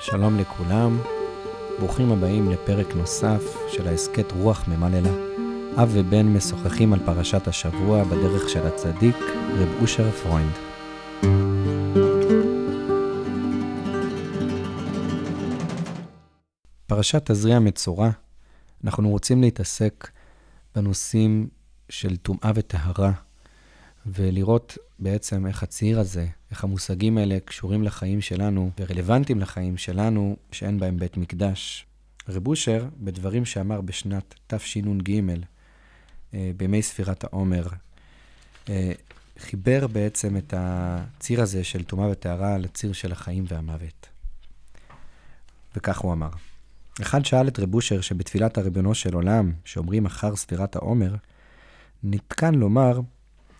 שלום לכולם, ברוכים הבאים לפרק נוסף של ההסכת רוח ממללא. אב ובן משוחחים על פרשת השבוע בדרך של הצדיק, רב אושר פרוינד. פרשת תזריע מצורע, אנחנו רוצים להתעסק בנושאים של טומאה וטהרה, ולראות בעצם איך הציר הזה, איך המושגים האלה קשורים לחיים שלנו ורלוונטיים לחיים שלנו, שאין בהם בית מקדש. רב אושר, בדברים שאמר בשנת תשנ"ג, אה, בימי ספירת העומר, אה, חיבר בעצם את הציר הזה של טומאה וטהרה לציר של החיים והמוות. וכך הוא אמר. אחד שאל את רב אושר שבתפילת הריבונו של עולם, שאומרים אחר ספירת העומר, נתקן לומר,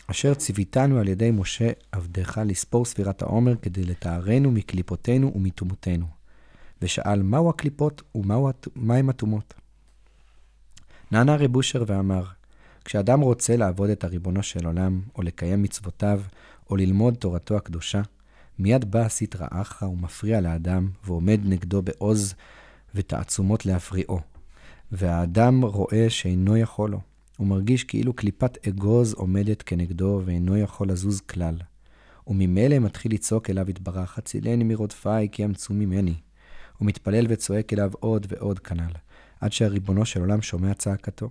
אשר ציוויתנו על ידי משה עבדך לספור ספירת העומר כדי לטהרנו מקליפותינו ומטומאותינו. ושאל, מהו הקליפות ומהם הטומאות? נענה רב אושר ואמר, כשאדם רוצה לעבוד את הריבונו של עולם, או לקיים מצוותיו, או ללמוד תורתו הקדושה, מיד בא הסטרא אחרא ומפריע לאדם, ועומד נגדו בעוז ותעצומות להפריעו. והאדם רואה שאינו יכול לו. הוא מרגיש כאילו קליפת אגוז עומדת כנגדו ואינו יכול לזוז כלל. וממילא מתחיל לצעוק אליו יתברך, הצילני מרודפיי כי ימצאו ממני. הוא מתפלל וצועק אליו עוד ועוד כנ"ל, עד שהריבונו של עולם שומע צעקתו.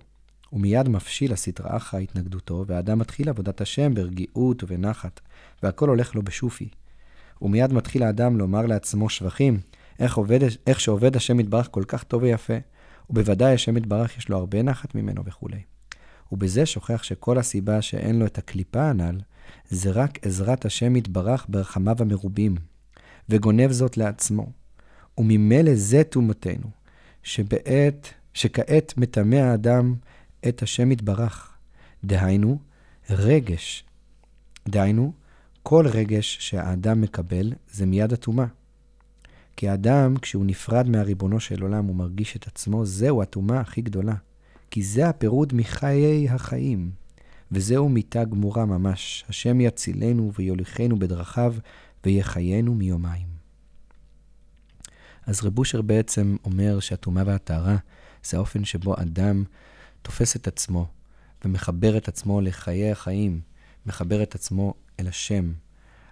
ומיד מפשיל הסטרא אחרא התנגדותו, והאדם מתחיל עבודת השם ברגיעות ובנחת, והכל הולך לו בשופי. ומיד מתחיל האדם לומר לעצמו שבחים, איך, עובד, איך שעובד השם יתברך כל כך טוב ויפה, ובוודאי השם יתברך יש לו הרבה נחת ממנו וכולי. ובזה שוכח שכל הסיבה שאין לו את הקליפה הנ"ל, זה רק עזרת השם יתברך ברחמיו המרובים, וגונב זאת לעצמו. וממילא זה טומאתנו, שבעת, שכעת מטמא האדם את השם יתברך. דהיינו, רגש. דהיינו, כל רגש שהאדם מקבל זה מיד הטומאה. כי האדם, כשהוא נפרד מהריבונו של עולם, הוא מרגיש את עצמו, זהו הטומאה הכי גדולה. כי זה הפירוד מחיי החיים. וזהו מיתה גמורה ממש, השם יצילנו ויוליכנו בדרכיו ויחיינו מיומיים. אז רב אושר בעצם אומר שהטומאה והטהרה זה האופן שבו אדם תופס את עצמו ומחבר את עצמו לחיי החיים, מחבר את עצמו אל השם.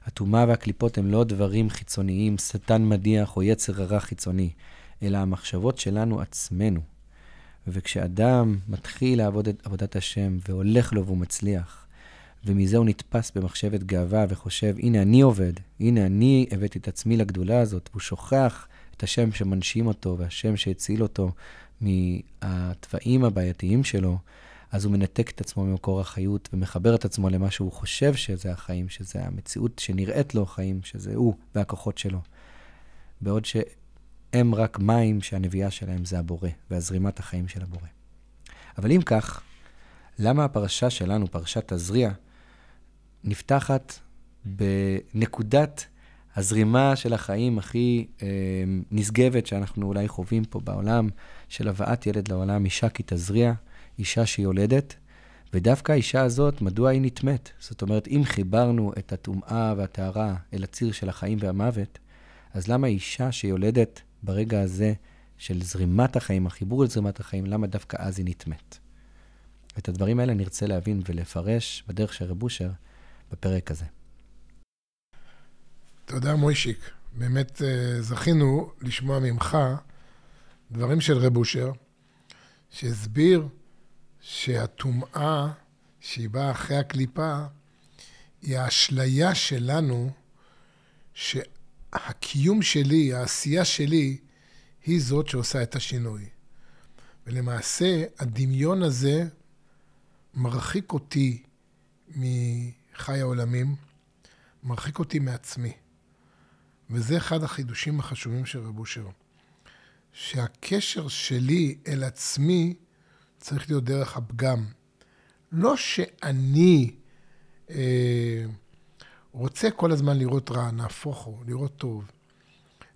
הטומאה והקליפות הם לא דברים חיצוניים, שטן מדיח או יצר הרע חיצוני, אלא המחשבות שלנו עצמנו. וכשאדם מתחיל לעבוד את עבודת השם והולך לו והוא מצליח, ומזה הוא נתפס במחשבת גאווה וחושב, הנה אני עובד, הנה אני הבאתי את עצמי לגדולה הזאת, והוא שוכח את השם שמנשים אותו והשם שהציל אותו מהתוואים הבעייתיים שלו, אז הוא מנתק את עצמו ממקור החיות ומחבר את עצמו למה שהוא חושב שזה החיים, שזה המציאות שנראית לו החיים, שזה הוא והכוחות שלו. בעוד שהם רק מים שהנביאה שלהם זה הבורא, והזרימת החיים של הבורא. אבל אם כך, למה הפרשה שלנו, פרשת תזריע, נפתחת בנקודת הזרימה של החיים הכי אה, נשגבת שאנחנו אולי חווים פה בעולם, של הבאת ילד לעולם, אישה כי תזריע, אישה שיולדת, ודווקא האישה הזאת, מדוע היא נטמאת? זאת אומרת, אם חיברנו את הטומאה והטהרה אל הציר של החיים והמוות, אז למה אישה שיולדת ברגע הזה של זרימת החיים, החיבור לזרימת החיים, למה דווקא אז היא נטמאת? את הדברים האלה נרצה להבין ולפרש בדרך של רב אושר בפרק הזה. תודה, מוישיק. באמת אה, זכינו לשמוע ממך דברים של רב אושר, שהסביר שהטומאה שהיא באה אחרי הקליפה, היא האשליה שלנו שהקיום שלי, העשייה שלי, היא זאת שעושה את השינוי. ולמעשה, הדמיון הזה מרחיק אותי מחי העולמים, מרחיק אותי מעצמי. וזה אחד החידושים החשובים של רב אושר. שהקשר שלי אל עצמי צריך להיות דרך הפגם. לא שאני אה, רוצה כל הזמן לראות רע, נהפוך הוא, לראות טוב.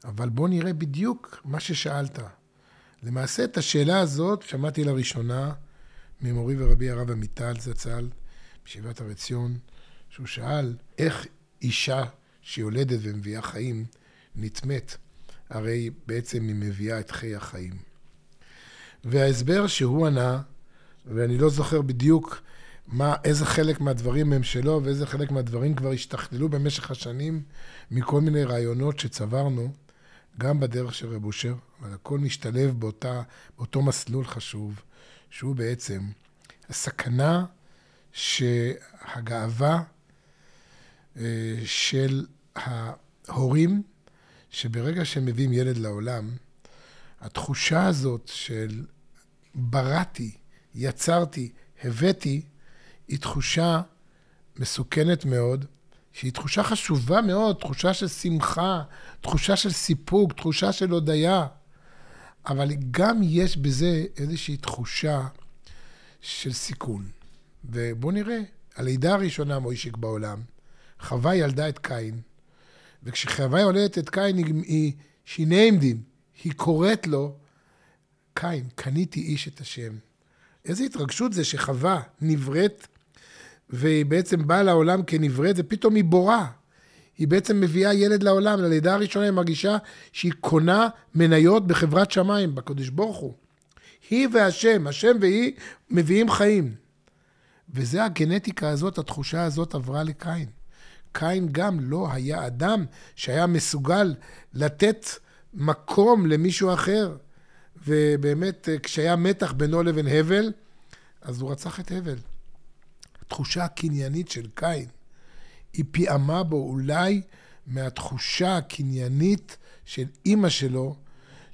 אבל בוא נראה בדיוק מה ששאלת. למעשה, את השאלה הזאת שמעתי לראשונה ממורי ורבי הרב עמיטל זצ"ל, בישיבת הר עציון, שהוא שאל איך אישה שיולדת ומביאה חיים נטמאת, הרי בעצם היא מביאה את חיי החיים. וההסבר שהוא ענה, ואני לא זוכר בדיוק מה, איזה חלק מהדברים הם שלו ואיזה חלק מהדברים כבר השתכללו במשך השנים מכל מיני רעיונות שצברנו, גם בדרך של רב אושר, אבל הכל משתלב באותה, באותו מסלול חשוב, שהוא בעצם הסכנה שהגאווה אה, של ההורים, שברגע שהם מביאים ילד לעולם, התחושה הזאת של בראתי, יצרתי, הבאתי, היא תחושה מסוכנת מאוד, שהיא תחושה חשובה מאוד, תחושה של שמחה, תחושה של סיפוק, תחושה של הודיה. אבל גם יש בזה איזושהי תחושה של סיכון. ובואו נראה, הלידה הראשונה מוישיק בעולם, חווה ילדה את קין, וכשחווה יולדת את קין, היא, היא שינאמדים, היא קוראת לו, קין, קניתי איש את השם. איזו התרגשות זה שחווה נבראת, והיא בעצם באה לעולם כנבראת, ופתאום היא בורה. היא בעצם מביאה ילד לעולם. ללידה הראשונה היא מרגישה שהיא קונה מניות בחברת שמיים, בקדוש ברוך הוא. היא והשם, השם והיא מביאים חיים. וזה הגנטיקה הזאת, התחושה הזאת עברה לקין. קין גם לא היה אדם שהיה מסוגל לתת מקום למישהו אחר. ובאמת, כשהיה מתח בינו לבין הבל, אז הוא רצח את הבל. התחושה הקניינית של קין, היא פיעמה בו אולי מהתחושה הקניינית של אימא שלו,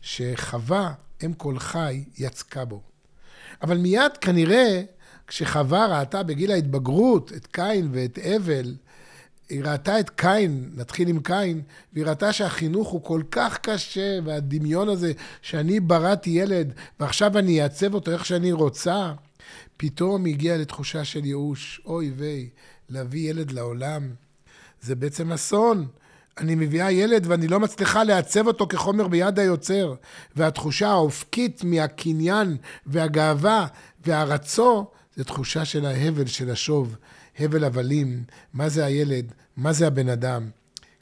שחווה, אם כל חי, יצקה בו. אבל מיד כנראה, כשחווה ראתה בגיל ההתבגרות את קין ואת הבל, היא ראתה את קין, נתחיל עם קין, והיא ראתה שהחינוך הוא כל כך קשה, והדמיון הזה שאני בראתי ילד, ועכשיו אני אעצב אותו איך שאני רוצה, פתאום היא הגיעה לתחושה של ייאוש. אוי ויי, להביא ילד לעולם, זה בעצם אסון. אני מביאה ילד ואני לא מצליחה לעצב אותו כחומר ביד היוצר. והתחושה האופקית מהקניין והגאווה והרצו, זה תחושה של ההבל, של השוב. הבל הבלים, מה זה הילד, מה זה הבן אדם.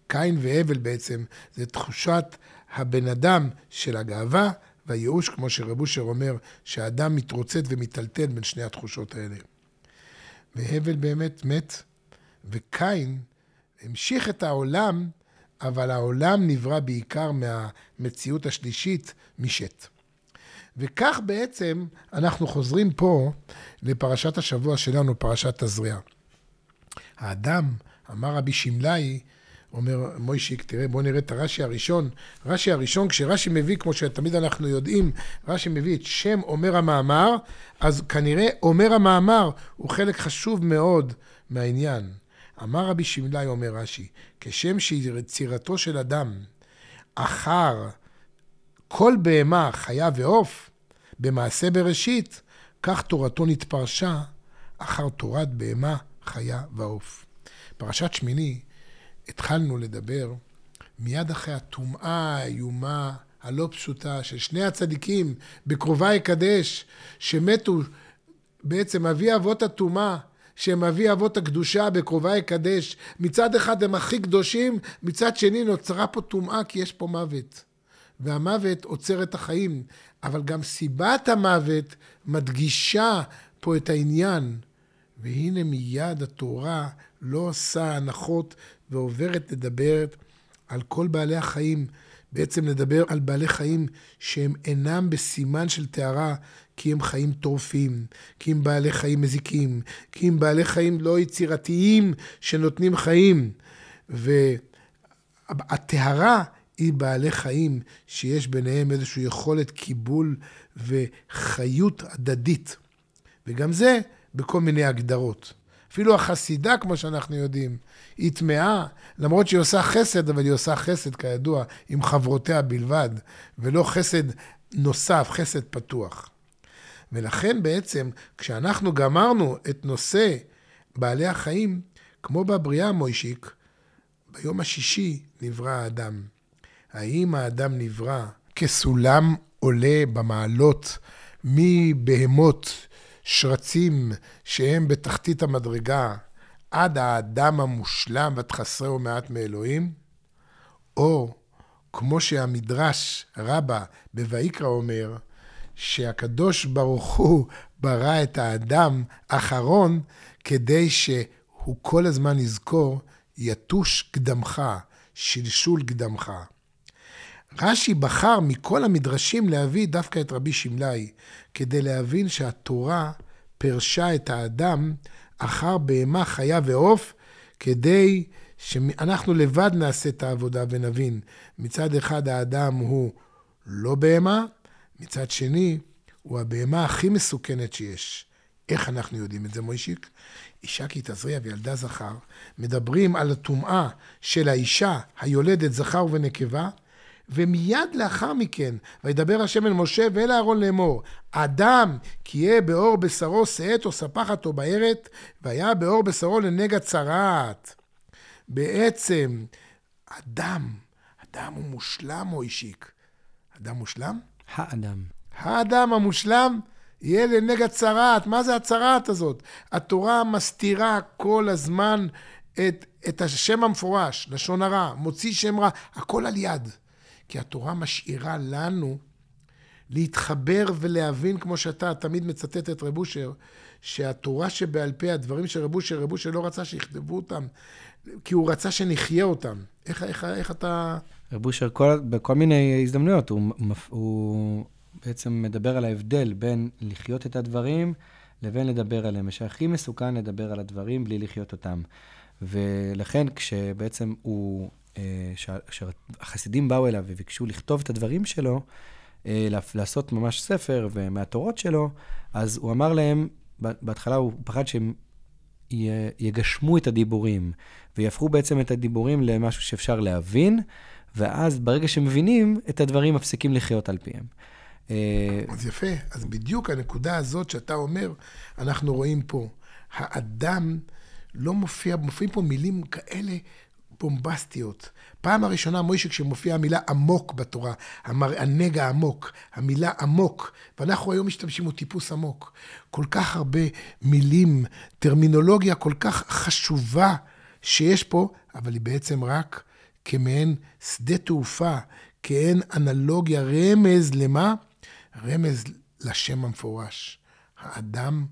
קין והבל בעצם, זה תחושת הבן אדם של הגאווה והייאוש, כמו שרב אושר אומר, שהאדם מתרוצץ ומיטלטל בין שני התחושות האלה. והבל באמת מת, וקין המשיך את העולם, אבל העולם נברא בעיקר מהמציאות השלישית, משת. וכך בעצם אנחנו חוזרים פה לפרשת השבוע שלנו, פרשת תזריע. האדם, אמר רבי שמלאי, אומר מוישיק, תראה, בוא נראה את הרש"י הראשון. רש"י הראשון, כשרש"י מביא, כמו שתמיד אנחנו יודעים, רש"י מביא את שם אומר המאמר, אז כנראה אומר המאמר הוא חלק חשוב מאוד מהעניין. אמר רבי שמלאי, אומר רש"י, כשם שיצירתו של אדם אחר כל בהמה, חיה ועוף, במעשה בראשית, כך תורתו נתפרשה אחר תורת בהמה, חיה ועוף. פרשת שמיני, התחלנו לדבר מיד אחרי הטומאה האיומה, הלא פשוטה, של שני הצדיקים בקרובה יקדש, שמתו בעצם אבי אבות הטומאה, שהם אבי אבות הקדושה בקרובה יקדש. מצד אחד הם הכי קדושים, מצד שני נוצרה פה טומאה כי יש פה מוות. והמוות עוצר את החיים, אבל גם סיבת המוות מדגישה פה את העניין. והנה מיד התורה לא עושה הנחות ועוברת לדבר על כל בעלי החיים, בעצם לדבר על בעלי חיים שהם אינם בסימן של טהרה, כי הם חיים טורפים, כי הם בעלי חיים מזיקים, כי הם בעלי חיים לא יצירתיים שנותנים חיים. והטהרה היא בעלי חיים שיש ביניהם איזושהי יכולת קיבול וחיות הדדית. וגם זה בכל מיני הגדרות. אפילו החסידה, כמו שאנחנו יודעים, היא טמאה, למרות שהיא עושה חסד, אבל היא עושה חסד, כידוע, עם חברותיה בלבד, ולא חסד נוסף, חסד פתוח. ולכן בעצם, כשאנחנו גמרנו את נושא בעלי החיים, כמו בבריאה מוישיק, ביום השישי נברא האדם. האם האדם נברא כסולם עולה במעלות מבהמות שרצים שהם בתחתית המדרגה עד האדם המושלם והתחסרי ומעט מאלוהים, או כמו שהמדרש רבה בויקרא אומר, שהקדוש ברוך הוא ברא את האדם אחרון כדי שהוא כל הזמן יזכור, יתוש קדמך, שלשול קדמך. רש"י בחר מכל המדרשים להביא דווקא את רבי שמלאי, כדי להבין שהתורה פירשה את האדם אחר בהמה, חיה ועוף, כדי שאנחנו לבד נעשה את העבודה ונבין. מצד אחד האדם הוא לא בהמה, מצד שני הוא הבהמה הכי מסוכנת שיש. איך אנחנו יודעים את זה, מוישיק? אישה כי תזריע וילדה זכר, מדברים על הטומאה של האישה היולדת זכר ונקבה, ומיד לאחר מכן, וידבר השם אל משה ואל אהרון לאמור, אדם כי יהיה באור בשרו שאת או ספחת או בארת, והיה באור בשרו לנגע צרעת. בעצם, אדם, אדם הוא מושלם או אישיק? אדם מושלם? האדם. האדם המושלם יהיה לנגע צרעת. מה זה הצרעת הזאת? התורה מסתירה כל הזמן את, את השם המפורש, לשון הרע, מוציא שם רע, הכל על יד. כי התורה משאירה לנו להתחבר ולהבין, כמו שאתה תמיד מצטט את רב אושר, שהתורה שבעל פה, הדברים של רב אושר, רב אושר לא רצה שיכתבו אותם, כי הוא רצה שנחיה אותם. איך, איך, איך אתה... רב אושר בכל מיני הזדמנויות, הוא, הוא בעצם מדבר על ההבדל בין לחיות את הדברים לבין לדבר עליהם, ושהכי מסוכן לדבר על הדברים בלי לחיות אותם. ולכן כשבעצם הוא אה, שהחסידים באו אליו וביקשו לכתוב את הדברים שלו, אה, לעשות ממש ספר ומהתורות שלו, אז הוא אמר להם, בהתחלה הוא פחד שהם יגשמו את הדיבורים, ויהפכו בעצם את הדיבורים למשהו שאפשר להבין, ואז ברגע שמבינים, את הדברים מפסיקים לחיות על פיהם. אה, אז יפה, אז בדיוק הנקודה הזאת שאתה אומר, אנחנו רואים פה. האדם לא מופיע, מופיעים פה מילים כאלה בומבסטיות. פעם הראשונה, מוישה, כשמופיעה המילה עמוק בתורה, המר... הנגע עמוק, המילה עמוק, ואנחנו היום משתמשים בו טיפוס עמוק. כל כך הרבה מילים, טרמינולוגיה כל כך חשובה שיש פה, אבל היא בעצם רק כמעין שדה תעופה, כאין אנלוגיה, רמז למה? רמז לשם המפורש. האדם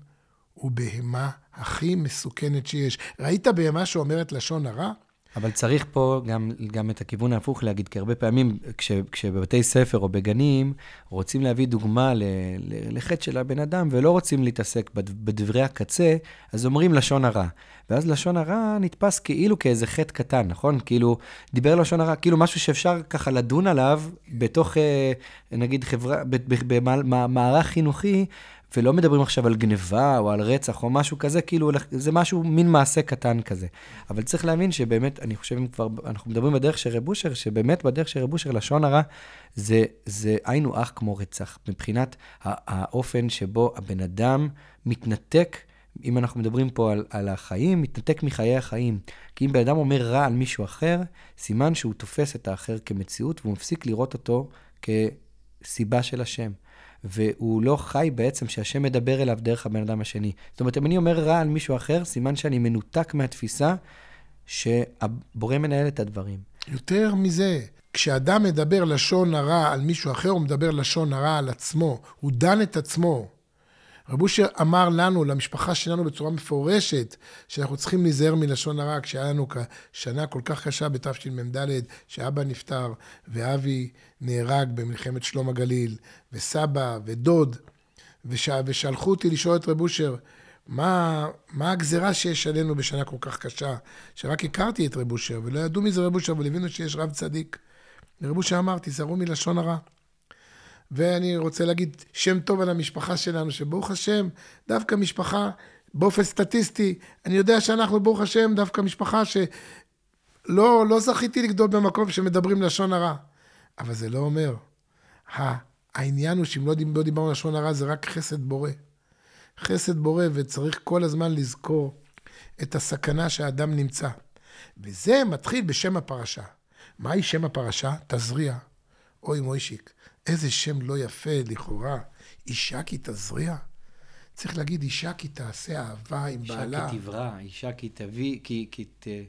הוא בהמה הכי מסוכנת שיש. ראית בהמה שאומרת לשון הרע? אבל צריך פה גם, גם את הכיוון ההפוך להגיד, כי הרבה פעמים כש, כשבבתי ספר או בגנים רוצים להביא דוגמה ל, ל, לחטא של הבן אדם ולא רוצים להתעסק בדברי הקצה, אז אומרים לשון הרע. ואז לשון הרע נתפס כאילו כאיזה חטא קטן, נכון? כאילו, דיבר לשון הרע, כאילו משהו שאפשר ככה לדון עליו בתוך, אה, נגיד, חברה, במערך חינוכי, ולא מדברים עכשיו על גניבה או על רצח או משהו כזה, כאילו זה משהו, מין מעשה קטן כזה. אבל צריך להבין שבאמת, אני חושב אם כבר, אנחנו מדברים בדרך של רב אושר, שבאמת בדרך של רב אושר, לשון הרע, זה, זה היינו אח כמו רצח, מבחינת האופן שבו הבן אדם מתנתק. אם אנחנו מדברים פה על, על החיים, מתנתק מחיי החיים. כי אם בן אדם אומר רע על מישהו אחר, סימן שהוא תופס את האחר כמציאות והוא מפסיק לראות אותו כסיבה של השם. והוא לא חי בעצם שהשם מדבר אליו דרך הבן אדם השני. זאת אומרת, אם אני אומר רע על מישהו אחר, סימן שאני מנותק מהתפיסה שהבורא מנהל את הדברים. יותר מזה, כשאדם מדבר לשון הרע על מישהו אחר, הוא מדבר לשון הרע על עצמו. הוא דן את עצמו. רב אושר אמר לנו, למשפחה שלנו בצורה מפורשת, שאנחנו צריכים להיזהר מלשון הרע, כשהיה לנו שנה כל כך קשה בתשמ"ד, שאבא נפטר ואבי נהרג במלחמת שלום הגליל, וסבא ודוד, וש... ושלחו אותי לשאול את רב אושר, מה, מה הגזרה שיש עלינו בשנה כל כך קשה, שרק הכרתי את רב אושר, ולא ידעו מי זה רב אושר, אבל הבינו שיש רב צדיק. ורב אושר אמר, תיזהרו מלשון הרע. ואני רוצה להגיד שם טוב על המשפחה שלנו, שברוך השם, דווקא משפחה, באופן סטטיסטי, אני יודע שאנחנו, ברוך השם, דווקא משפחה שלא לא זכיתי לגדול במקום שמדברים לשון הרע. אבל זה לא אומר. העניין הוא שאם לא, לא דיברנו לשון הרע, זה רק חסד בורא. חסד בורא, וצריך כל הזמן לזכור את הסכנה שהאדם נמצא. וזה מתחיל בשם הפרשה. מהי שם הפרשה? תזריע. אוי מוישיק. איזה שם לא יפה לכאורה, אישה כי תזריע. צריך להגיד אישה כי תעשה אהבה עם אישה בעלה. אישה כי תברא, אישה כי תביא, כי, כי, כי,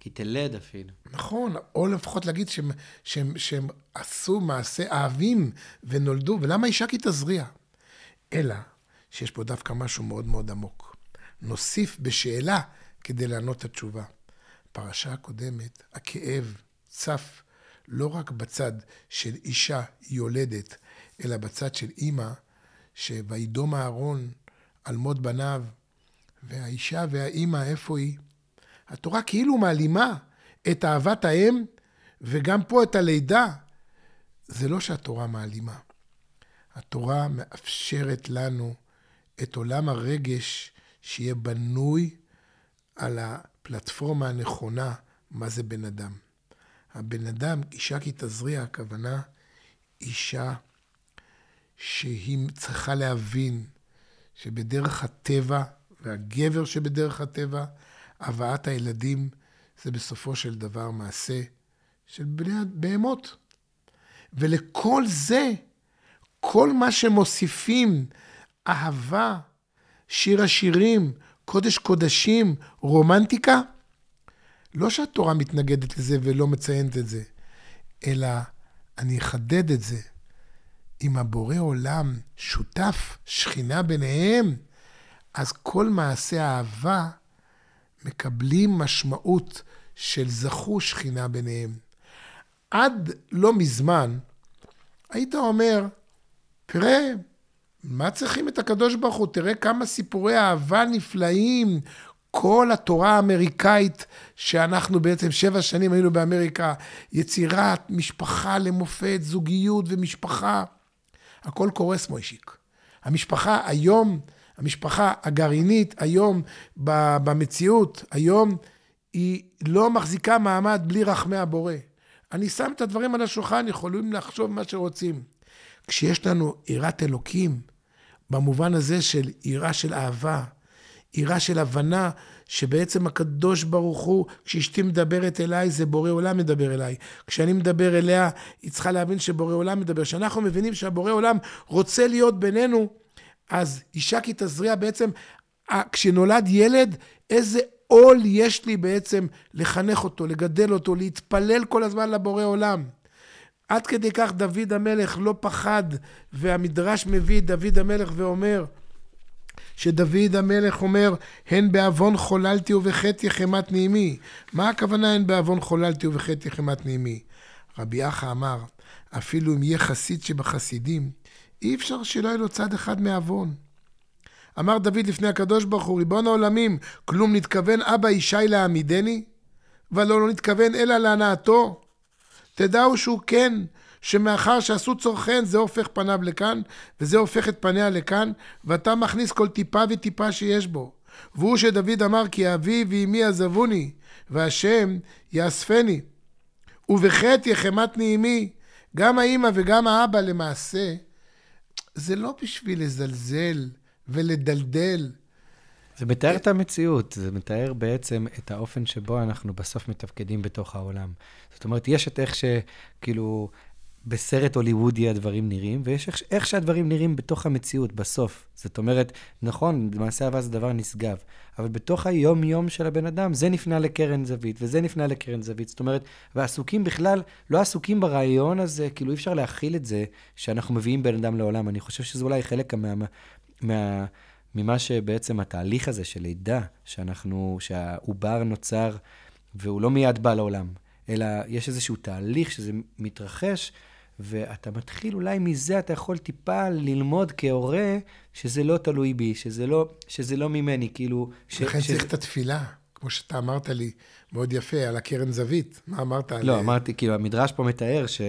כי תלד אפילו. נכון, או לפחות להגיד שהם, שהם, שהם עשו מעשה אהבים ונולדו, ולמה אישה כי תזריע? אלא שיש פה דווקא משהו מאוד מאוד עמוק. נוסיף בשאלה כדי לענות את התשובה. פרשה הקודמת, הכאב צף לא רק בצד של אישה יולדת, אלא בצד של אימא, שוידום אהרון על מות בניו, והאישה והאימא, איפה היא? התורה כאילו מעלימה את אהבת האם, וגם פה את הלידה. זה לא שהתורה מעלימה. התורה מאפשרת לנו את עולם הרגש שיהיה בנוי על הפלטפורמה הנכונה, מה זה בן אדם. הבן אדם, אישה כי תזריע, הכוונה אישה שהיא צריכה להבין שבדרך הטבע, והגבר שבדרך הטבע, הבאת הילדים זה בסופו של דבר מעשה של בני בהמות. ולכל זה, כל מה שמוסיפים, אהבה, שיר השירים, קודש קודשים, רומנטיקה, לא שהתורה מתנגדת לזה ולא מציינת את זה, אלא אני אחדד את זה. אם הבורא עולם שותף, שכינה ביניהם, אז כל מעשה האהבה מקבלים משמעות של זכו שכינה ביניהם. עד לא מזמן, היית אומר, תראה, מה צריכים את הקדוש ברוך הוא? תראה כמה סיפורי אהבה נפלאים. כל התורה האמריקאית, שאנחנו בעצם שבע שנים היינו באמריקה, יצירת משפחה למופת, זוגיות ומשפחה. הכל קורס, מוישיק. המשפחה היום, המשפחה הגרעינית היום במציאות, היום, היא לא מחזיקה מעמד בלי רחמי הבורא. אני שם את הדברים על השולחן, יכולים לחשוב מה שרוצים. כשיש לנו יראת אלוקים, במובן הזה של יראה של אהבה, יראה של הבנה שבעצם הקדוש ברוך הוא, כשאשתי מדברת אליי, זה בורא עולם מדבר אליי. כשאני מדבר אליה, היא צריכה להבין שבורא עולם מדבר. כשאנחנו מבינים שהבורא עולם רוצה להיות בינינו, אז אישה כי תזריע בעצם, כשנולד ילד, איזה עול יש לי בעצם לחנך אותו, לגדל אותו, להתפלל כל הזמן לבורא עולם. עד כדי כך דוד המלך לא פחד, והמדרש מביא את דוד המלך ואומר, שדוד המלך אומר, הן בעוון חוללתי ובחטא יחמת נעימי. מה הכוונה הן בעוון חוללתי ובחטא יחמת נעימי? רבי אחא אמר, אפילו אם יהיה חסיד שבחסידים, אי אפשר שלא יהיה לו צד אחד מעוון. אמר דוד לפני הקדוש ברוך הוא, ריבון העולמים, כלום נתכוון אבא ישי להעמידני? ולא לא נתכוון אלא להנאתו. תדעו שהוא כן, שמאחר שעשו צורכן, זה הופך פניו לכאן, וזה הופך את פניה לכאן, ואתה מכניס כל טיפה וטיפה שיש בו. והוא שדוד אמר, כי אבי ואמי עזבוני, והשם יאספני. ובחטא יחמת נעימי, גם האימא וגם האבא למעשה, זה לא בשביל לזלזל ולדלדל. זה מתאר את המציאות, זה מתאר בעצם את האופן שבו אנחנו בסוף מתפקדים בתוך העולם. זאת אומרת, יש את איך שכאילו בסרט הוליוודי הדברים נראים, ויש איך, איך שהדברים נראים בתוך המציאות, בסוף. זאת אומרת, נכון, מעשה אהבה זה דבר נשגב, אבל בתוך היום-יום של הבן אדם, זה נפנה לקרן זווית, וזה נפנה לקרן זווית. זאת אומרת, ועסוקים בכלל, לא עסוקים ברעיון הזה, כאילו אי אפשר להכיל את זה, שאנחנו מביאים בן אדם לעולם. אני חושב שזה אולי חלק מה... מה ממה שבעצם התהליך הזה של לידה, שאנחנו, שהעובר נוצר והוא לא מיד בא לעולם, אלא יש איזשהו תהליך שזה מתרחש, ואתה מתחיל, אולי מזה אתה יכול טיפה ללמוד כהורה, שזה לא תלוי בי, שזה לא, שזה לא ממני, כאילו... לכן ש... צריך את התפילה, כמו שאתה אמרת לי, מאוד יפה, על הקרן זווית. מה אמרת? לא, על... אמרתי, כאילו, המדרש פה מתאר ש...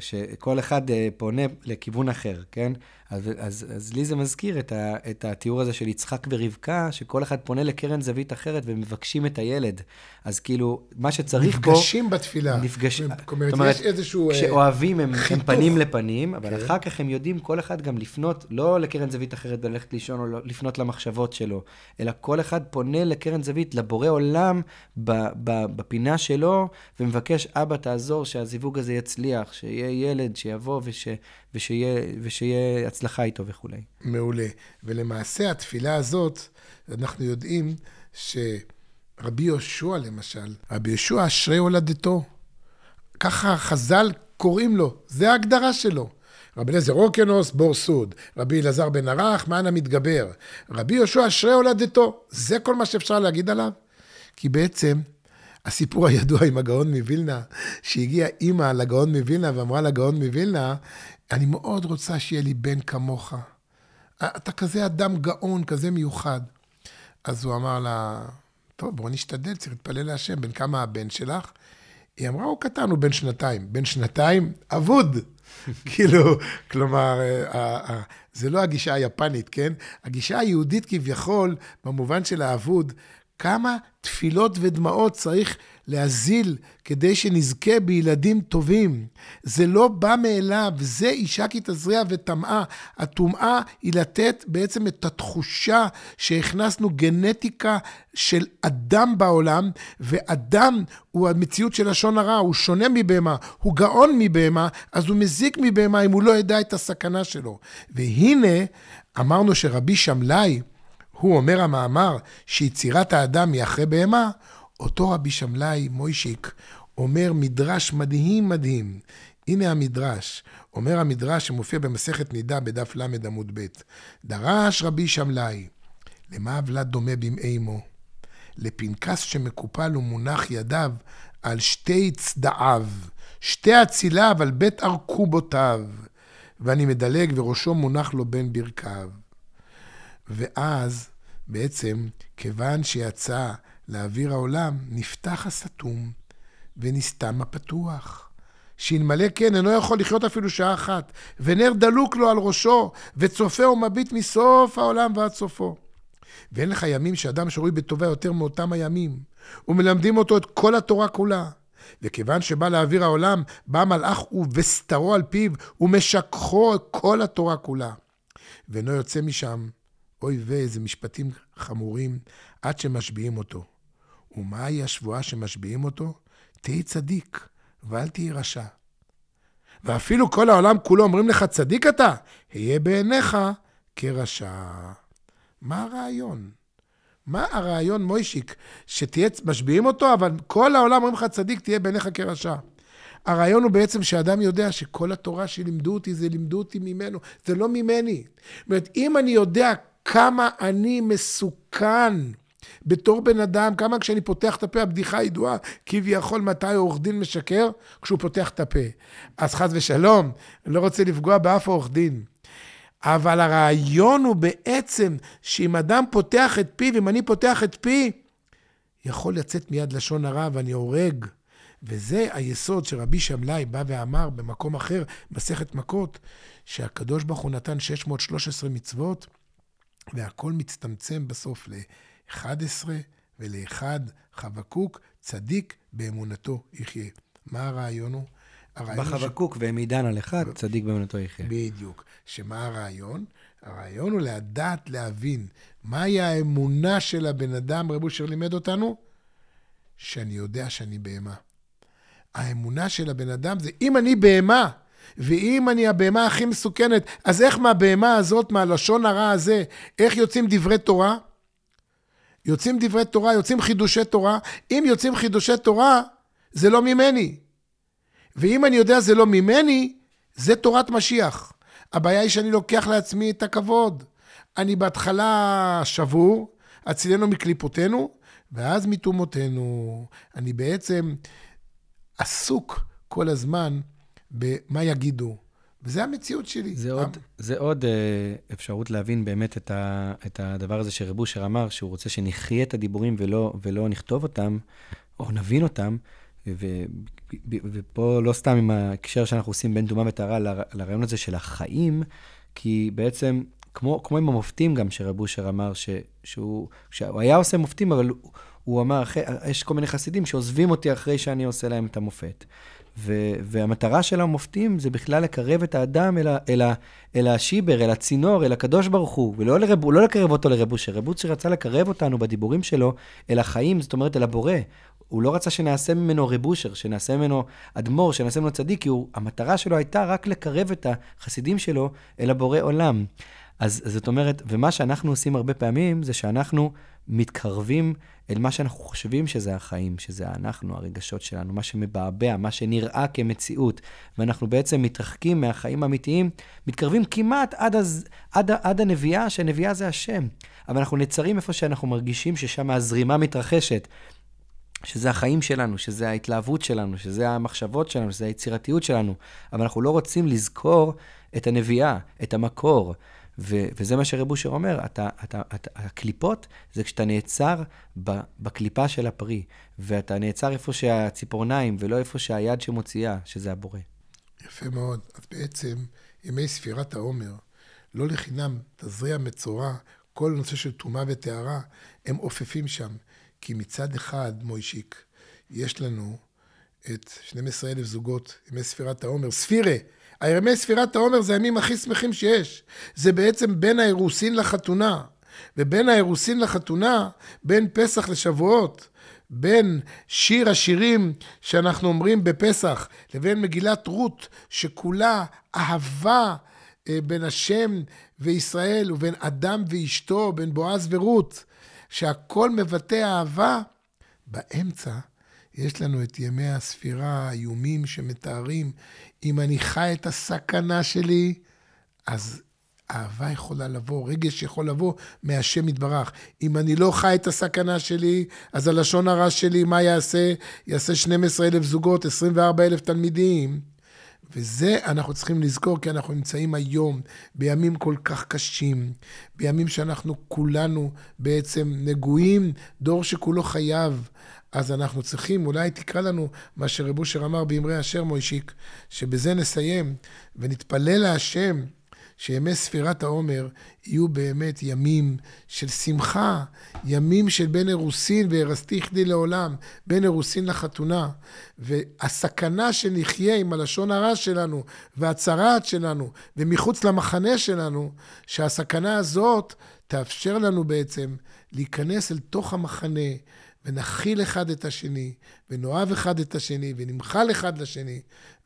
שכל אחד אה, פונה לכיוון אחר, כן? אז, אז, אז לי זה מזכיר את, ה, את התיאור הזה של יצחק ורבקה, שכל אחד פונה לקרן זווית אחרת ומבקשים את הילד. אז כאילו, מה שצריך נפגשים פה... נפגשים בתפילה. נפגשים. זאת אומרת, אומרת, יש איזשהו... אה, כשאוהבים הם, הם פנים לפנים, אבל כן. אחר כך הם יודעים כל אחד גם לפנות, לא לקרן זווית אחרת וללכת לישון, או לא, לפנות למחשבות שלו, אלא כל אחד פונה לקרן זווית, לבורא עולם, ב, בפינה שלו ומבקש, אבא, תעזור שהזיווג הזה יצליח, שיהיה ילד, שיבוא וש, ושיהיה, ושיהיה הצלחה איתו וכולי. מעולה. ולמעשה, התפילה הזאת, אנחנו יודעים שרבי יהושע, למשל, רבי יהושע, אשרי הולדתו. ככה חז"ל קוראים לו, זה ההגדרה שלו. רבי אליעזר אורקנוס, בור סוד. רבי אלעזר בן ערך, מען המתגבר. רבי יהושע, אשרי הולדתו. זה כל מה שאפשר להגיד עליו. כי בעצם, הסיפור הידוע עם הגאון מווילנה, שהגיעה אימא לגאון מווילנה ואמרה לגאון מווילנה, אני מאוד רוצה שיהיה לי בן כמוך. אתה כזה אדם גאון, כזה מיוחד. אז הוא אמר לה, טוב, בוא נשתדל, צריך להתפלל להשם, בן כמה הבן שלך? היא אמרה, הוא קטן, הוא בן שנתיים. בן שנתיים, אבוד. כאילו, כלומר, אה, זה לא הגישה היפנית, כן? הגישה היהודית כביכול, במובן של האבוד, כמה תפילות ודמעות צריך להזיל כדי שנזכה בילדים טובים. זה לא בא מאליו, זה אישה כי תזריע וטמאה. הטומאה היא לתת בעצם את התחושה שהכנסנו גנטיקה של אדם בעולם, ואדם הוא המציאות של לשון הרע, הוא שונה מבהמה, הוא גאון מבהמה, אז הוא מזיק מבהמה אם הוא לא ידע את הסכנה שלו. והנה, אמרנו שרבי שמלאי, הוא אומר המאמר שיצירת האדם היא אחרי בהמה, אותו רבי שמלאי מוישיק אומר מדרש מדהים מדהים. הנה המדרש, אומר המדרש שמופיע במסכת נידה בדף ל עמוד ב', דרש רבי שמלאי, למה ולד דומה במעי אמו? לפנקס שמקופל ומונח ידיו על שתי צדעיו, שתי אציליו על בית ארכובותיו, ואני מדלג וראשו מונח לו בין ברכיו. ואז, בעצם, כיוון שיצא לאוויר העולם, נפתח הסתום ונסתם הפתוח. שאלמלא כן אינו יכול לחיות אפילו שעה אחת, ונר דלוק לו על ראשו, וצופה ומביט מסוף העולם ועד סופו. ואין לך ימים שאדם שרוי בטובה יותר מאותם הימים, ומלמדים אותו את כל התורה כולה. וכיוון שבא לאוויר העולם, בא מלאך ובסתרו על פיו, ומשכחו כל התורה כולה. ואינו יוצא משם, אוי ואיזה משפטים חמורים, עד שמשביעים אותו. ומהי השבועה שמשביעים אותו? תהי צדיק, ואל תהי רשע. ואפילו כל העולם כולו אומרים לך, צדיק אתה, היה בעיניך כרשע. מה הרעיון? מה הרעיון, מוישיק, שתהיה, משביעים אותו, אבל כל העולם אומרים לך, צדיק, תהיה בעיניך כרשע. הרעיון הוא בעצם שאדם יודע שכל התורה שלימדו אותי, זה לימדו אותי ממנו, זה לא ממני. זאת אומרת, אם אני יודע כמה אני מסוכן בתור בן אדם, כמה כשאני פותח את הפה, הבדיחה הידועה, כביכול מתי עורך דין משקר? כשהוא פותח את הפה. אז חס ושלום, אני לא רוצה לפגוע באף עורך דין. אבל הרעיון הוא בעצם שאם אדם פותח את פיו, אם אני פותח את פי, יכול לצאת מיד לשון הרע ואני הורג. וזה היסוד שרבי שמלאי בא ואמר במקום אחר, מסכת מכות, שהקדוש ברוך הוא נתן 613 מצוות, והכל מצטמצם בסוף ל... 11 ולאחד חבקוק, צדיק באמונתו יחיה. מה הרעיון הוא? בחבקוק ש... והעמידן על אחד, צדיק באמונתו יחיה. בדיוק. שמה הרעיון? הרעיון הוא לדעת, להבין, מהי האמונה של הבן אדם, רב אושר לימד אותנו? שאני יודע שאני בהמה. האמונה של הבן אדם זה, אם אני בהמה, ואם אני הבהמה הכי מסוכנת, אז איך מהבהמה הזאת, מהלשון הרע הזה, איך יוצאים דברי תורה? יוצאים דברי תורה, יוצאים חידושי תורה. אם יוצאים חידושי תורה, זה לא ממני. ואם אני יודע זה לא ממני, זה תורת משיח. הבעיה היא שאני לוקח לעצמי את הכבוד. אני בהתחלה שבור, הצילנו מקליפותינו, ואז מתומותינו. אני בעצם עסוק כל הזמן במה יגידו, וזה המציאות שלי. זה עוד, זה עוד uh, אפשרות להבין באמת את, ה, את הדבר הזה שרב אושר אמר, שהוא רוצה שנחיה את הדיבורים ולא, ולא נכתוב אותם, או נבין אותם, ו, ו, ופה לא סתם עם ההקשר שאנחנו עושים בין טומאה וטהרה לרעיון הזה של החיים, כי בעצם, כמו, כמו עם המופתים גם, שרב אושר אמר, ש, שהוא, שהוא היה עושה מופתים, אבל הוא, הוא אמר, אחרי, יש כל מיני חסידים שעוזבים אותי אחרי שאני עושה להם את המופת. ו- והמטרה של המופתים זה בכלל לקרב את האדם אל, ה- אל, ה- אל השיבר, אל הצינור, אל הקדוש ברוך הוא, ולא לרב, לא לקרב אותו לרב אושר. רב אושר רצה לקרב אותנו בדיבורים שלו אל החיים, זאת אומרת אל הבורא. הוא לא רצה שנעשה ממנו רבושר, שנעשה ממנו אדמו"ר, שנעשה ממנו צדיק, כי הוא, המטרה שלו הייתה רק לקרב את החסידים שלו אל הבורא עולם. אז זאת אומרת, ומה שאנחנו עושים הרבה פעמים, זה שאנחנו מתקרבים אל מה שאנחנו חושבים שזה החיים, שזה אנחנו, הרגשות שלנו, מה שמבעבע, מה שנראה כמציאות, ואנחנו בעצם מתרחקים מהחיים האמיתיים, מתקרבים כמעט עד, הז, עד, עד הנביאה, שהנביאה זה השם. אבל אנחנו נצרים איפה שאנחנו מרגישים ששם הזרימה מתרחשת. שזה החיים שלנו, שזה ההתלהבות שלנו, שזה המחשבות שלנו, שזה היצירתיות שלנו, אבל אנחנו לא רוצים לזכור את הנביאה, את המקור. ו- וזה מה שרב אושר אומר, אתה, אתה, אתה, הקליפות זה כשאתה נעצר ב- בקליפה של הפרי, ואתה נעצר איפה שהציפורניים, ולא איפה שהיד שמוציאה, שזה הבורא. יפה מאוד. אז בעצם, ימי ספירת העומר, לא לחינם, תזריע מצורע, כל נושא של טומאה וטהרה, הם עופפים שם. כי מצד אחד, מוישיק, יש לנו את 12,000 זוגות, ימי ספירת העומר, ספירה. הימי ספירת העומר זה הימים הכי שמחים שיש. זה בעצם בין האירוסין לחתונה. ובין האירוסין לחתונה, בין פסח לשבועות, בין שיר השירים שאנחנו אומרים בפסח, לבין מגילת רות, שכולה אהבה אה, בין השם וישראל, ובין אדם ואשתו, בין בועז ורות, שהכל מבטא אהבה, באמצע יש לנו את ימי הספירה האיומים שמתארים, אם אני חי את הסכנה שלי, אז אהבה יכולה לבוא, רגש יכול לבוא מהשם יתברך. אם אני לא חי את הסכנה שלי, אז הלשון הרע שלי, מה יעשה? יעשה 12 אלף זוגות, 24 אלף תלמידים. וזה אנחנו צריכים לזכור, כי אנחנו נמצאים היום בימים כל כך קשים, בימים שאנחנו כולנו בעצם נגועים, דור שכולו חייב. אז אנחנו צריכים, אולי תקרא לנו מה שרב אושר אמר באמרי אשר מוישיק, שבזה נסיים, ונתפלל להשם שימי ספירת העומר יהיו באמת ימים של שמחה, ימים של בין אירוסין וארסתיך די לעולם, בין אירוסין לחתונה. והסכנה שנחיה עם הלשון הרע שלנו והצרעת שלנו ומחוץ למחנה שלנו, שהסכנה הזאת תאפשר לנו בעצם להיכנס אל תוך המחנה ונכיל אחד את השני, ונאהב אחד את השני, ונמחל אחד לשני,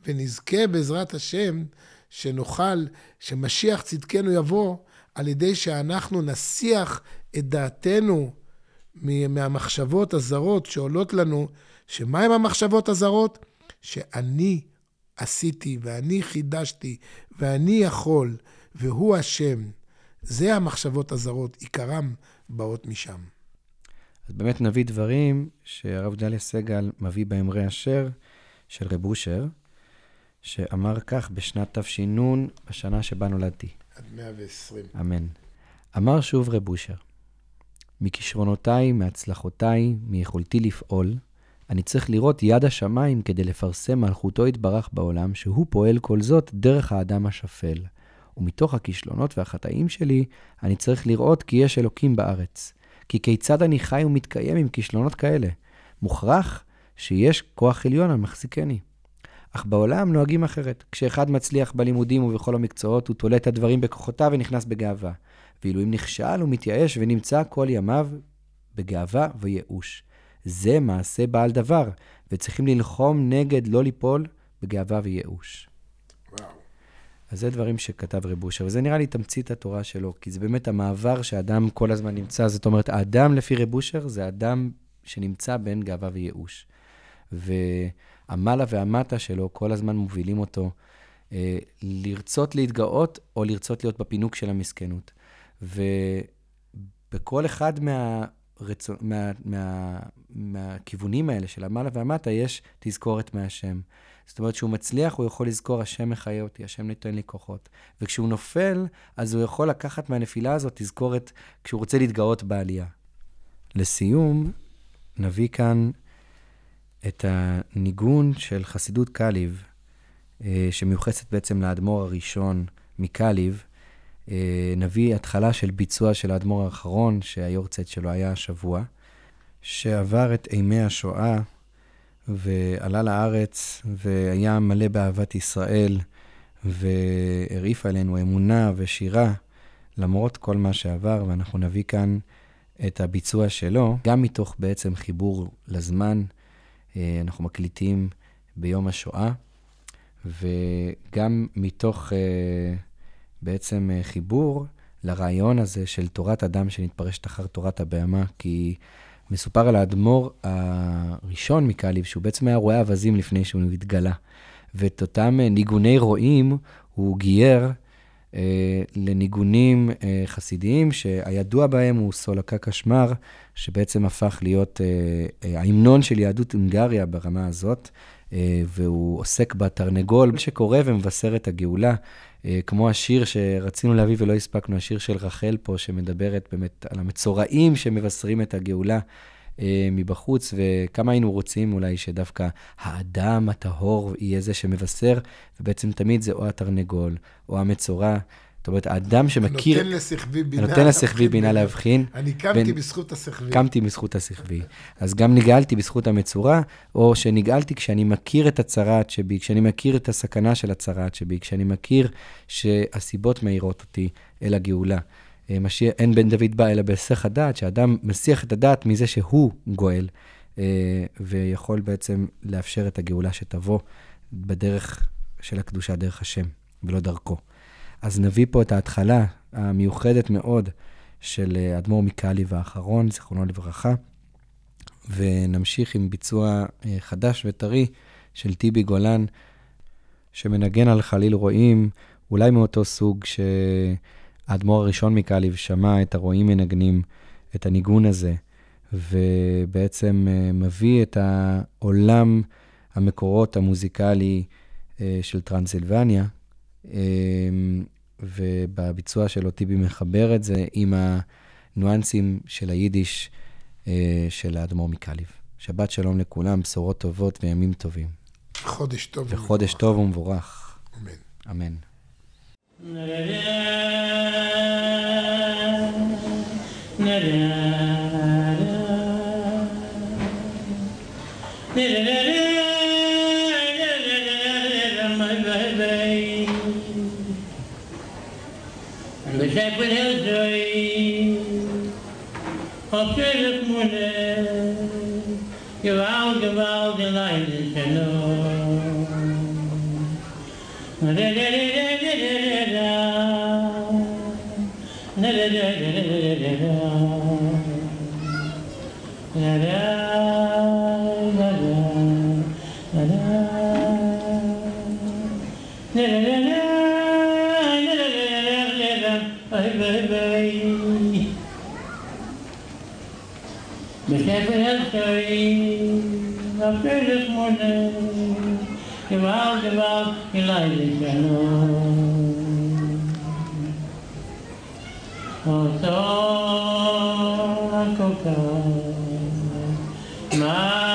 ונזכה בעזרת השם שנוכל, שמשיח צדקנו יבוא, על ידי שאנחנו נסיח את דעתנו מהמחשבות הזרות שעולות לנו, שמה עם המחשבות הזרות? שאני עשיתי, ואני חידשתי, ואני יכול, והוא השם. זה המחשבות הזרות, עיקרם באות משם. אז באמת נביא דברים שהרב דליה סגל מביא באמרי אשר של רב אושר, שאמר כך בשנת תש"ן, בשנה שבה נולדתי. עד 120. אמן. אמר שוב רב אושר, מכישרונותיי, מהצלחותיי, מיכולתי לפעול, אני צריך לראות יד השמיים כדי לפרסם מלכותו יתברך בעולם, שהוא פועל כל זאת דרך האדם השפל. ומתוך הכישלונות והחטאים שלי, אני צריך לראות כי יש אלוקים בארץ. כי כיצד אני חי ומתקיים עם כישלונות כאלה? מוכרח שיש כוח עליון המחזיקני. אך בעולם נוהגים אחרת. כשאחד מצליח בלימודים ובכל המקצועות, הוא תולה את הדברים בכוחותיו ונכנס בגאווה. ואילו אם נכשל, הוא מתייאש ונמצא כל ימיו בגאווה וייאוש. זה מעשה בעל דבר, וצריכים ללחום נגד לא ליפול בגאווה וייאוש. אז זה דברים שכתב רב אושר, וזה נראה לי תמצית התורה שלו, כי זה באמת המעבר שאדם כל הזמן נמצא. זאת אומרת, האדם לפי רב אושר זה אדם שנמצא בין גאווה וייאוש. והמעלה והמטה שלו כל הזמן מובילים אותו אה, לרצות להתגאות או לרצות להיות בפינוק של המסכנות. ובכל אחד מה... רצו, מה, מה, מהכיוונים האלה של המעלה והמטה יש תזכורת מהשם. זאת אומרת, כשהוא מצליח, הוא יכול לזכור, השם מחיה אותי, השם נותן לי כוחות. וכשהוא נופל, אז הוא יכול לקחת מהנפילה הזאת תזכורת כשהוא רוצה להתגאות בעלייה. לסיום, נביא כאן את הניגון של חסידות קליב, אה, שמיוחסת בעצם לאדמו"ר הראשון מקליב. אה, נביא התחלה של ביצוע של האדמו"ר האחרון, שהיורצייט שלו היה השבוע, שעבר את אימי השואה ועלה לארץ והיה מלא באהבת ישראל והרעיף עלינו אמונה ושירה, למרות כל מה שעבר, ואנחנו נביא כאן את הביצוע שלו, גם מתוך בעצם חיבור לזמן אנחנו מקליטים ביום השואה, וגם מתוך בעצם חיבור לרעיון הזה של תורת אדם שנתפרשת אחר תורת הבהמה, כי מסופר על האדמו"ר הראשון מקאליב, שהוא בעצם היה רועה אווזים לפני שהוא התגלה. ואת אותם ניגוני רועים הוא גייר אה, לניגונים אה, חסידיים, שהידוע בהם הוא סולקה קשמר, שבעצם הפך להיות אה, אה, ההמנון של יהדות הונגריה ברמה הזאת, אה, והוא עוסק בתרנגול שקורא ומבשר את הגאולה. אה, כמו השיר שרצינו להביא ולא הספקנו, השיר של רחל פה, שמדברת באמת על המצורעים שמבשרים את הגאולה אה, מבחוץ, וכמה היינו רוצים אולי שדווקא האדם הטהור יהיה זה שמבשר, ובעצם תמיד זה או התרנגול או המצורע. זאת אומרת, האדם שמכיר... נותן לשכבי בינה נותן לשכבי בינה להבחין. אני קמתי בין, בזכות השכבי. קמתי בזכות השכבי. אז גם נגאלתי בזכות המצורע, או שנגאלתי כשאני מכיר את הצרעת שבי, כשאני מכיר את הסכנה של הצרעת שבי, כשאני מכיר שהסיבות מאירות אותי אל הגאולה. אה, משיח, אין בן דוד בא אלא בהיסח הדעת, שאדם מסיח את הדעת מזה שהוא גואל, אה, ויכול בעצם לאפשר את הגאולה שתבוא בדרך של הקדושה, דרך השם, ולא דרכו. אז נביא פה את ההתחלה המיוחדת מאוד של אה, אדמו"ר מקאליב האחרון, זיכרונו לברכה, ונמשיך עם ביצוע אה, חדש וטרי של טיבי גולן, שמנגן על חליל רועים, אולי מאותו סוג שהאדמו"ר הראשון מקאליב שמע את הרועים מנגנים את הניגון הזה, ובעצם אה, מביא את העולם המקורות המוזיקלי של טרנסילבניה, ובביצוע שלו טיבי מחבר את זה עם הניואנסים של היידיש אה, של האדמו"ר מקליב. שבת שלום לכולם, בשורות טובות וימים טובים. חודש טוב ומבורך. וחודש טוב ומבורך. אמן. אמן. אופשרת מונה גבל גבל דליין שלו בשפל הזכרים, אפילו שמונה, גבל גבל אליי לשלום. אותו הכוכב, מה מה, נגמיר הזמן